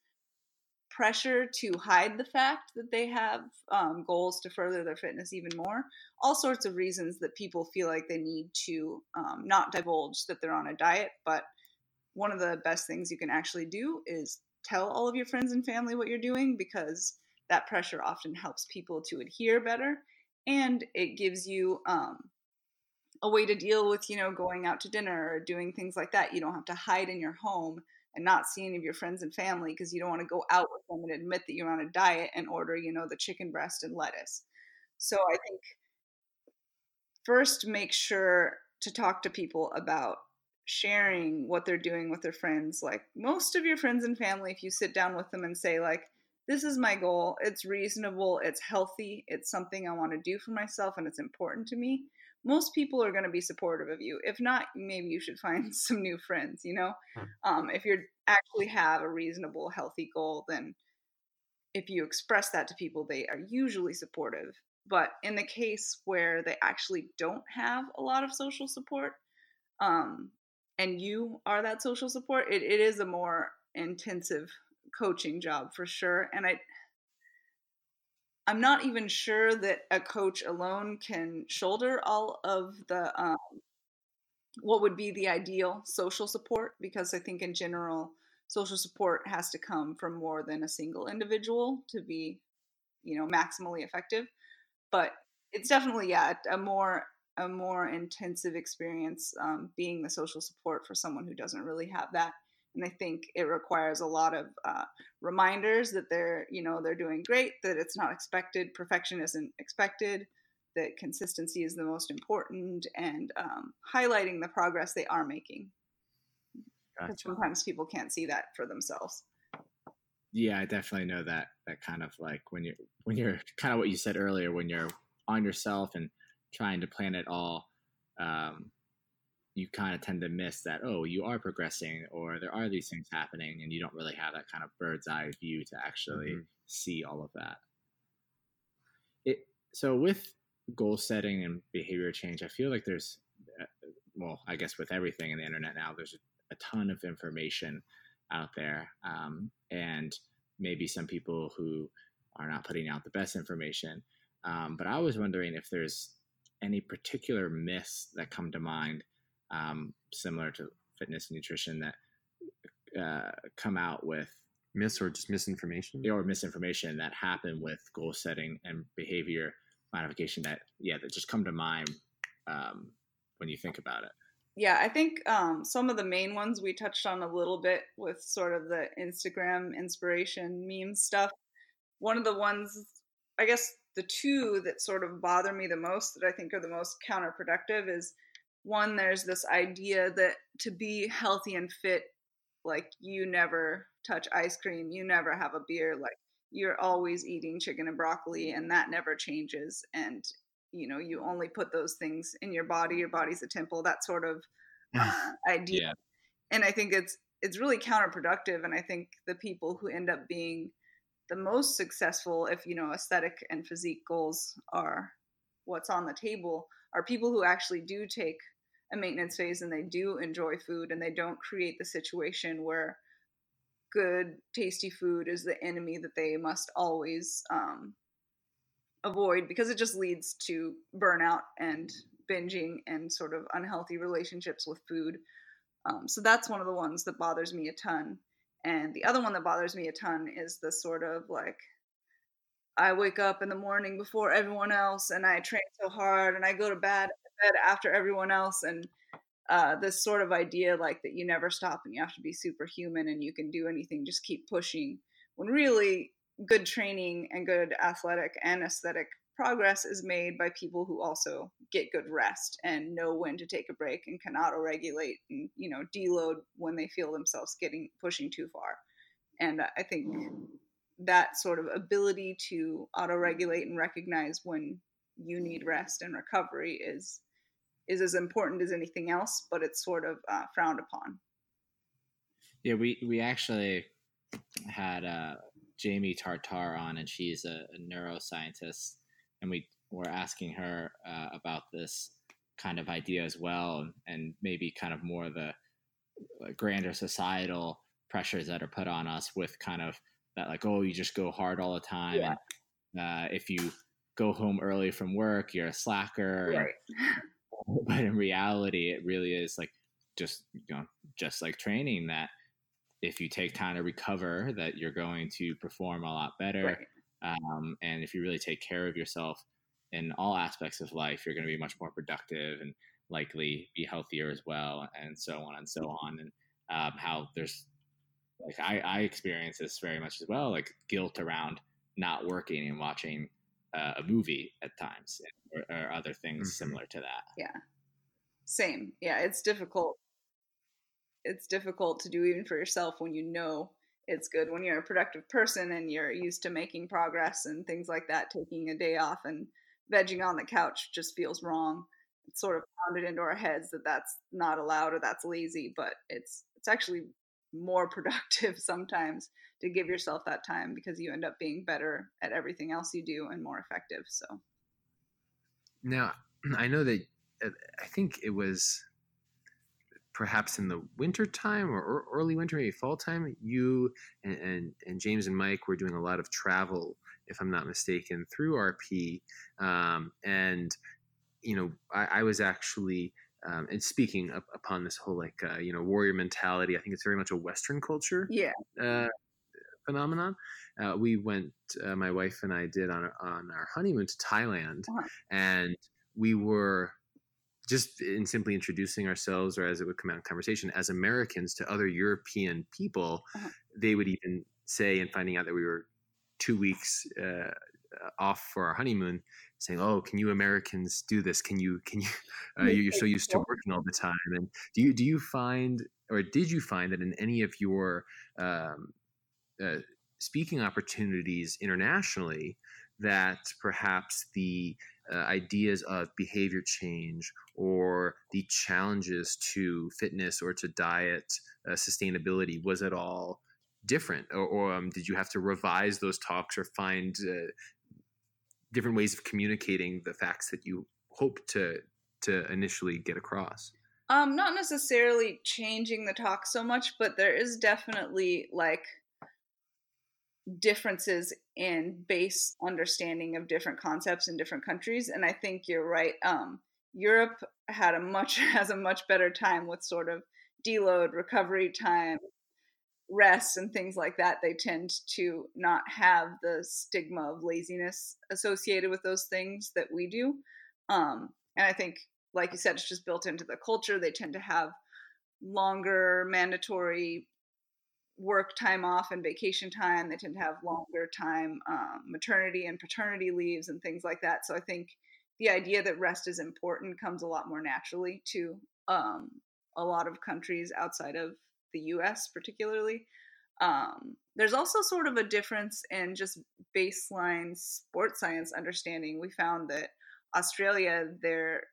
pressure to hide the fact that they have um, goals to further their fitness even more. All sorts of reasons that people feel like they need to um, not divulge that they're on a diet. But one of the best things you can actually do is tell all of your friends and family what you're doing because that pressure often helps people to adhere better and it gives you um, a way to deal with you know going out to dinner or doing things like that. You don't have to hide in your home and not see any of your friends and family because you don't want to go out with them and admit that you're on a diet and order you know the chicken breast and lettuce. So i think first make sure to talk to people about sharing what they're doing with their friends. Like most of your friends and family if you sit down with them and say like this is my goal. It's reasonable, it's healthy, it's something I want to do for myself, and it's important to me. Most people are going to be supportive of you. If not, maybe you should find some new friends, you know? Hmm. Um, if you actually have a reasonable, healthy goal, then if you express that to people, they are usually supportive. But in the case where they actually don't have a lot of social support, um, and you are that social support, it, it is a more intensive coaching job for sure. And I, I'm not even sure that a coach alone can shoulder all of the um, what would be the ideal social support because I think in general social support has to come from more than a single individual to be you know maximally effective but it's definitely yeah a more a more intensive experience um, being the social support for someone who doesn't really have that and i think it requires a lot of uh, reminders that they're you know they're doing great that it's not expected perfection isn't expected that consistency is the most important and um, highlighting the progress they are making gotcha. sometimes people can't see that for themselves yeah i definitely know that that kind of like when you're when you're kind of what you said earlier when you're on yourself and trying to plan it all um, you kind of tend to miss that oh you are progressing or there are these things happening and you don't really have that kind of bird's eye view to actually mm-hmm. see all of that it so with goal setting and behavior change i feel like there's uh, well i guess with everything in the internet now there's a, a ton of information out there um, and maybe some people who are not putting out the best information um, but i was wondering if there's any particular myths that come to mind um, similar to fitness and nutrition that uh, come out with myths or just misinformation? Or misinformation that happen with goal setting and behavior modification that yeah that just come to mind um, when you think about it. Yeah i think um, some of the main ones we touched on a little bit with sort of the instagram inspiration meme stuff. One of the ones i guess the two that sort of bother me the most that i think are the most counterproductive is one there's this idea that to be healthy and fit like you never touch ice cream you never have a beer like you're always eating chicken and broccoli and that never changes and you know you only put those things in your body your body's a temple that sort of uh, idea yeah. and i think it's it's really counterproductive and i think the people who end up being the most successful if you know aesthetic and physique goals are what's on the table are people who actually do take a maintenance phase and they do enjoy food and they don't create the situation where good, tasty food is the enemy that they must always um, avoid because it just leads to burnout and binging and sort of unhealthy relationships with food. Um, so that's one of the ones that bothers me a ton. And the other one that bothers me a ton is the sort of like, I wake up in the morning before everyone else and I train so hard and I go to bed, bed after everyone else and uh, this sort of idea like that you never stop and you have to be superhuman and you can do anything, just keep pushing. When really good training and good athletic and aesthetic progress is made by people who also get good rest and know when to take a break and can auto regulate and you know deload when they feel themselves getting pushing too far. And I think that sort of ability to auto regulate and recognize when you need rest and recovery is is as important as anything else, but it's sort of uh, frowned upon. Yeah, we we actually had uh, Jaime Tartar on, and she's a, a neuroscientist, and we were asking her uh, about this kind of idea as well, and, and maybe kind of more the grander societal pressures that are put on us with kind of that, like, oh, you just go hard all the time. Yeah. And, uh, if you go home early from work, you're a slacker. Right. but in reality it really is like just you know just like training that if you take time to recover that you're going to perform a lot better right. um, and if you really take care of yourself in all aspects of life you're going to be much more productive and likely be healthier as well and so on and so on and um, how there's like I, I experience this very much as well like guilt around not working and watching uh, a movie at times or, or other things mm-hmm. similar to that. Yeah. Same. Yeah, it's difficult. It's difficult to do even for yourself when you know it's good when you're a productive person and you're used to making progress and things like that. Taking a day off and vegging on the couch just feels wrong. It's sort of pounded into our heads that that's not allowed or that's lazy, but it's it's actually more productive sometimes to give yourself that time because you end up being better at everything else you do and more effective. So now I know that uh, I think it was perhaps in the winter time or early winter, maybe fall time. You and, and, and James and Mike were doing a lot of travel, if I'm not mistaken, through RP, um, and you know I, I was actually. Um, and speaking up upon this whole like uh, you know warrior mentality, I think it's very much a Western culture. Yeah. Uh, phenomenon. Uh, we went, uh, my wife and I did on on our honeymoon to Thailand, uh-huh. and we were just in simply introducing ourselves, or as it would come out in conversation, as Americans to other European people, uh-huh. they would even say, and finding out that we were two weeks uh, off for our honeymoon, saying, "Oh, can you Americans do this? Can you? Can you? Uh, you're so used to working all the time." And do you do you find, or did you find that in any of your um, uh, speaking opportunities internationally that perhaps the uh, ideas of behavior change or the challenges to fitness or to diet uh, sustainability was at all different or, or um, did you have to revise those talks or find uh, different ways of communicating the facts that you hope to to initially get across. Um not necessarily changing the talk so much but there is definitely like differences in base understanding of different concepts in different countries and i think you're right. Um, europe had a much has a much better time with sort of deload recovery time rest and things like that they tend to not have the stigma of laziness associated with those things that we do um, and i think like you said it's just built into the culture they tend to have longer mandatory work time off and vacation time. They tend to have longer time um, maternity and paternity leaves and things like that. So I think the idea that rest is important comes a lot more naturally to um, a lot of countries outside of the US, particularly. Um, there's also sort of a difference in just baseline sports science understanding. We found that Australia, their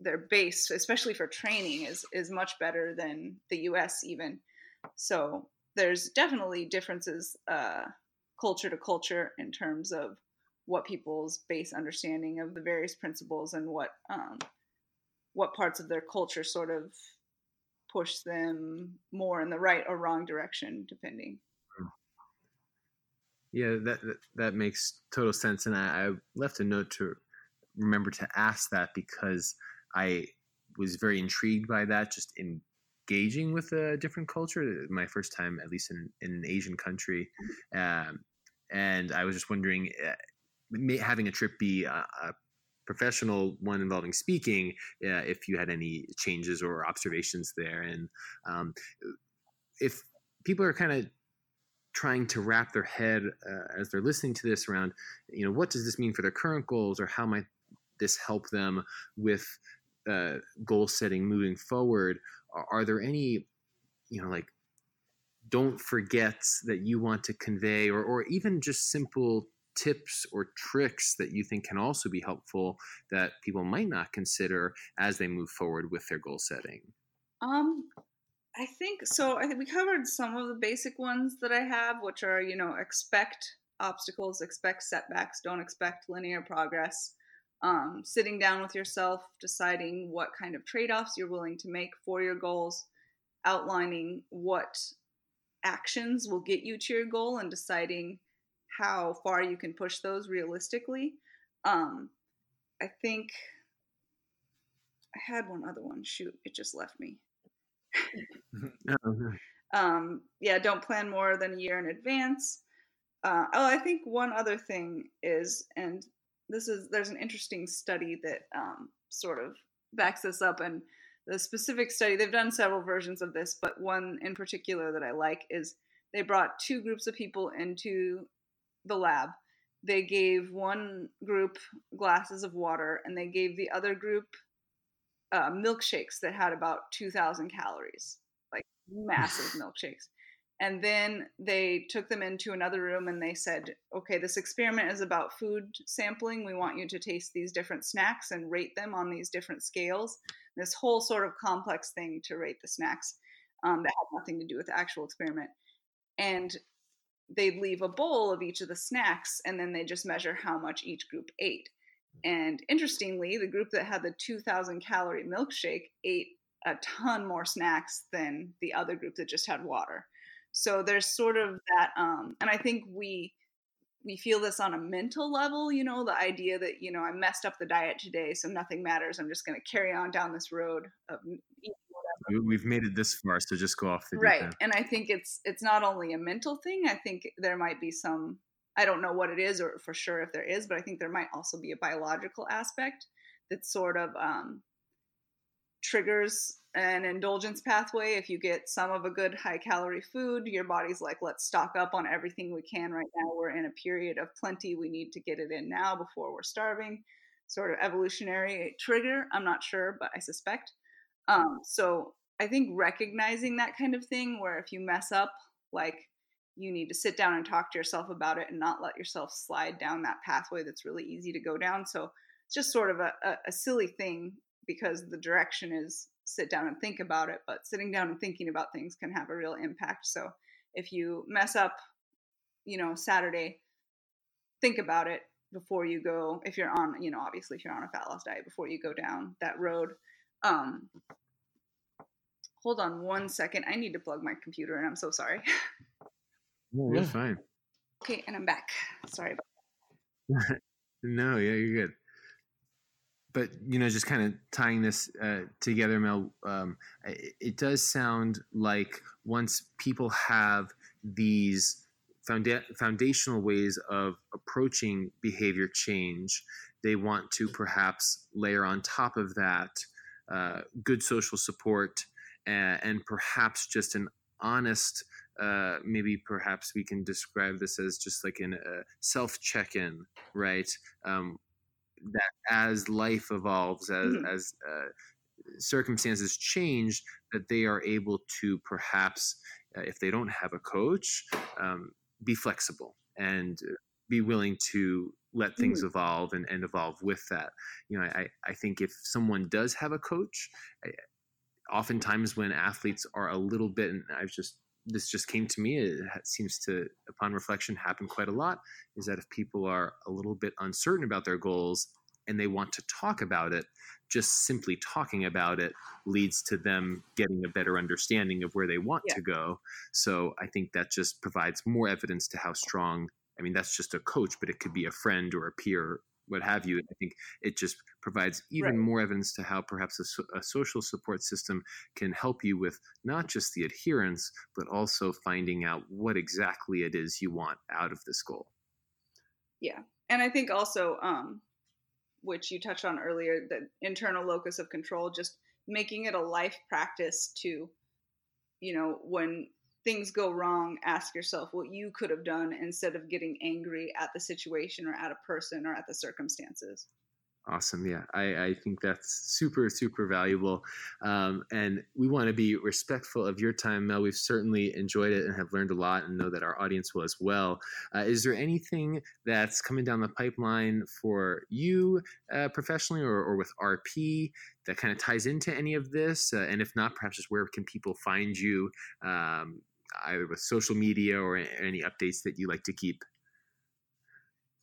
their base, especially for training, is is much better than the U.S. even. So there's definitely differences uh, culture to culture in terms of what people's base understanding of the various principles and what um, what parts of their culture sort of push them more in the right or wrong direction, depending. Yeah, that that, that makes total sense, and I, I left a note to remember to ask that because I was very intrigued by that, just in engaging with a different culture. My first time, at least in, in an Asian country, um, and I was just wondering, uh, having a trip be a, a, professional one involving speaking, uh, if you had any changes or observations there, and um, if people are kind of trying to wrap their head uh, as they're listening to this around, you know, what does this mean for their current goals, or how might this help them with uh, goal setting moving forward? are there any you know like don't forget that you want to convey or, or even just simple tips or tricks that you think can also be helpful that people might not consider as they move forward with their goal setting? Um i think so i think we covered some of the basic ones that i have which are you know expect obstacles expect setbacks don't expect linear progress. Um, sitting down with yourself, deciding what kind of trade offs you're willing to make for your goals, outlining what actions will get you to your goal, and deciding how far you can push those realistically. Um, I think I had one other one. Shoot, it just left me. Oh, um, yeah, don't plan more than a year in advance. Uh, oh, I think one other thing is, and this is there's an interesting study that um, sort of backs this up and the specific study they've done several versions of this but one in particular that i like is they brought two groups of people into the lab they gave one group glasses of water and they gave the other group uh, milkshakes that had about 2000 calories like massive milkshakes and then they took them into another room and they said, okay, this experiment is about food sampling. We want you to taste these different snacks and rate them on these different scales. This whole sort of complex thing to rate the snacks um, that had nothing to do with the actual experiment. And they'd leave a bowl of each of the snacks and then they just measure how much each group ate. And interestingly, the group that had the 2,000 calorie milkshake ate a ton more snacks than the other group that just had water. So there's sort of that, um, and I think we we feel this on a mental level, you know, the idea that, you know, I messed up the diet today, so nothing matters. I'm just going to carry on down this road of We've made it this far, so just go off the right. And I think it's it's not only a mental thing. I think there might be some. I don't know what it is, or for sure if there is, but I think there might also be a biological aspect that sort of um, triggers an indulgence pathway. If you get some of a good high calorie food, your body's like, let's stock up on everything we can right now. We're in a period of plenty. We need to get it in now before we're starving. Sort of evolutionary trigger. I'm not sure, but I suspect. Um, so I think recognizing that kind of thing, where if you mess up, like you need to sit down and talk to yourself about it and not let yourself slide down that pathway that's really easy to go down. So it's just sort of a, a, a silly thing because the direction is sit down and think about it, but sitting down and thinking about things can have a real impact. So if you mess up, you know, Saturday, think about it before you go if you're on, you know, obviously if you're on a fat loss diet before you go down that road. Um hold on one second. I need to plug my computer and I'm so sorry. No, you're fine. Okay, and I'm back. Sorry about that. no, yeah, you're good but you know, just kind of tying this uh, together, Mel, um, it, it, does sound like once people have these founda- foundational ways of approaching behavior change, they want to perhaps layer on top of that uh, good social support and, and, perhaps just an honest. Uh, maybe perhaps we can describe this as just like a self check-in, right? Um, that as life evolves, as mm-hmm. as uh, circumstances change, that they are able to perhaps, uh, if they don't have a coach, um, be flexible and be willing to let things mm-hmm. evolve and, and evolve with that. You know, I, I think if someone does have a coach, I, oftentimes when athletes are a little bit, and I've just this just came to me it seems to upon reflection happen quite a lot is that if people are a little bit uncertain about their goals and they want to talk about it just simply talking about it leads to them getting a better understanding of where they want yeah. to go so i think that just provides more evidence to how strong i mean that's just a coach but it could be a friend or a peer what have you. I think it just provides even right. more evidence to how perhaps a, a, social support system can help you with not just the adherence, but also finding out what exactly it is you want out of this goal. Yeah. And I think also, um, which you touched on earlier, the internal locus of control, just making it a life practice to, you know, when things go wrong, ask yourself what you could have done instead of getting angry at the situation or at a person or at the circumstances. Awesome. Yeah, I, I think that's super, super valuable. Um, and we want to be respectful of your time, Mel. We've certainly enjoyed it and have learned a lot and know that our audience will as well. Uh, is there anything that's coming down the pipeline for you uh, professionally or, or, with RP that kind of ties into any of this? Uh, and if not, perhaps just where can people find you um, either with social media or any updates that you like to keep?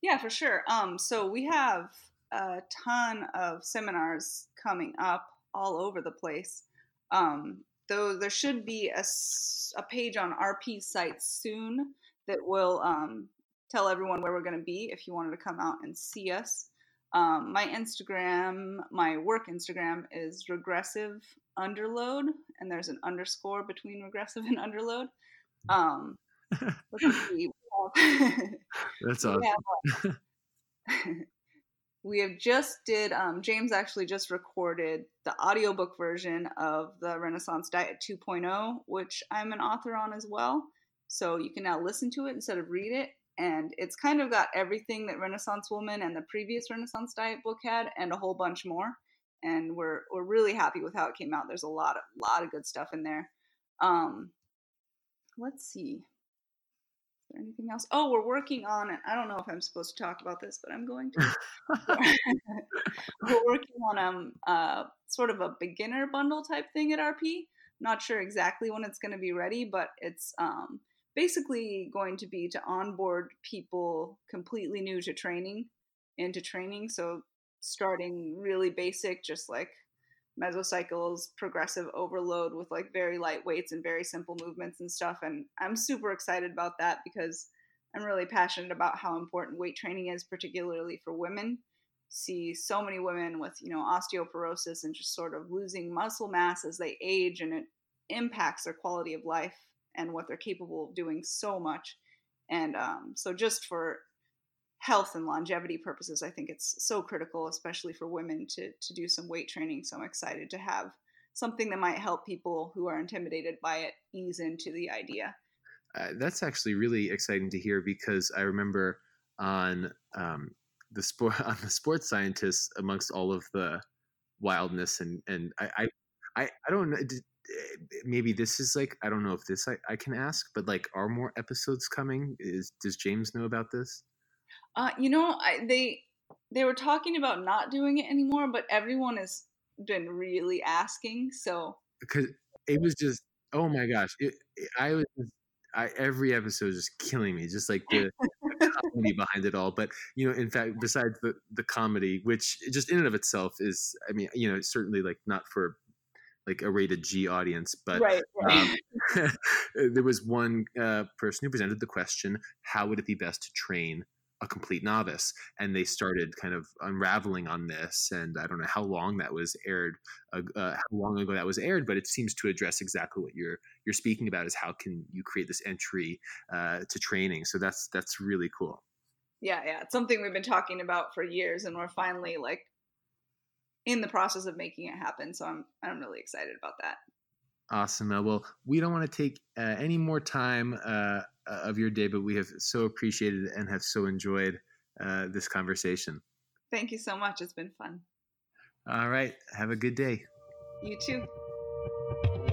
Yeah, for sure. Um, so we have a ton of seminars coming up all over the place. Um, though there should be a, a page on RP site soon that will um, tell everyone where we're going to be if you wanted to come out and see us. Um, my Instagram, my work Instagram is regressive underload, and there's an underscore between regressive and underload. Um, That's awesome. Have, we have just did um, James actually just recorded the audiobook version of the Renaissance Diet 2.0, which I'm an author on as well. So you can now listen to it instead of read it. And it's kind of got everything that Renaissance Woman and the previous Renaissance Diet book had, and a whole bunch more. And we're we're really happy with how it came out. There's a lot of lot of good stuff in there. Um, let's see. Is there anything else? Oh, we're working on it. I don't know if I'm supposed to talk about this, but I'm going to. we're working on um uh sort of a beginner bundle type thing at RP. Not sure exactly when it's going to be ready, but it's um basically going to be to onboard people completely new to training into training. So starting really basic, just like mesocycles, progressive overload with like very light weights and very simple movements and stuff. And I'm super excited about that because I'm really passionate about how important weight training is, particularly for women. See so many women with, you know, osteoporosis and just sort of losing muscle mass as they age, and it impacts their quality of life and what they're capable of doing so much. And um, so, just for health and longevity purposes, I think it's so critical, especially for women, to to do some weight training. So I'm excited to have something that might help people who are intimidated by it ease into the idea. Uh, that's actually really exciting to hear because I remember on um, the sport on the sports scientists amongst all of the wildness and and I I, I, don't know maybe this is like I don't know if this I, I can ask but like are more episodes coming is does James know about this uh, you know, I, they they were talking about not doing it anymore, but everyone has been really asking. So because it was just oh my gosh, it, it, I was I, every episode was just killing me, just like the, the comedy behind it all. But you know, in fact, besides the the comedy, which just in and of itself is, I mean, you know, certainly like not for like a rated G audience, but right, right. Um, there was one uh, person who presented the question: How would it be best to train a complete novice? And they started kind of unraveling on this and i don't know how long that was aired uh, uh, how long ago that was aired but it seems to address exactly what you're you're speaking about is how can you create this entry uh, to training. So that's that's really cool. Yeah yeah it's something we've been talking about for years and we're finally like in the process of making it happen so i'm i'm really excited about that Awesome. Well, we don't want to take uh, any more time uh, of your day, but we have so appreciated and have so enjoyed uh, this conversation. Thank you so much. It's been fun. All right. Have a good day. You too.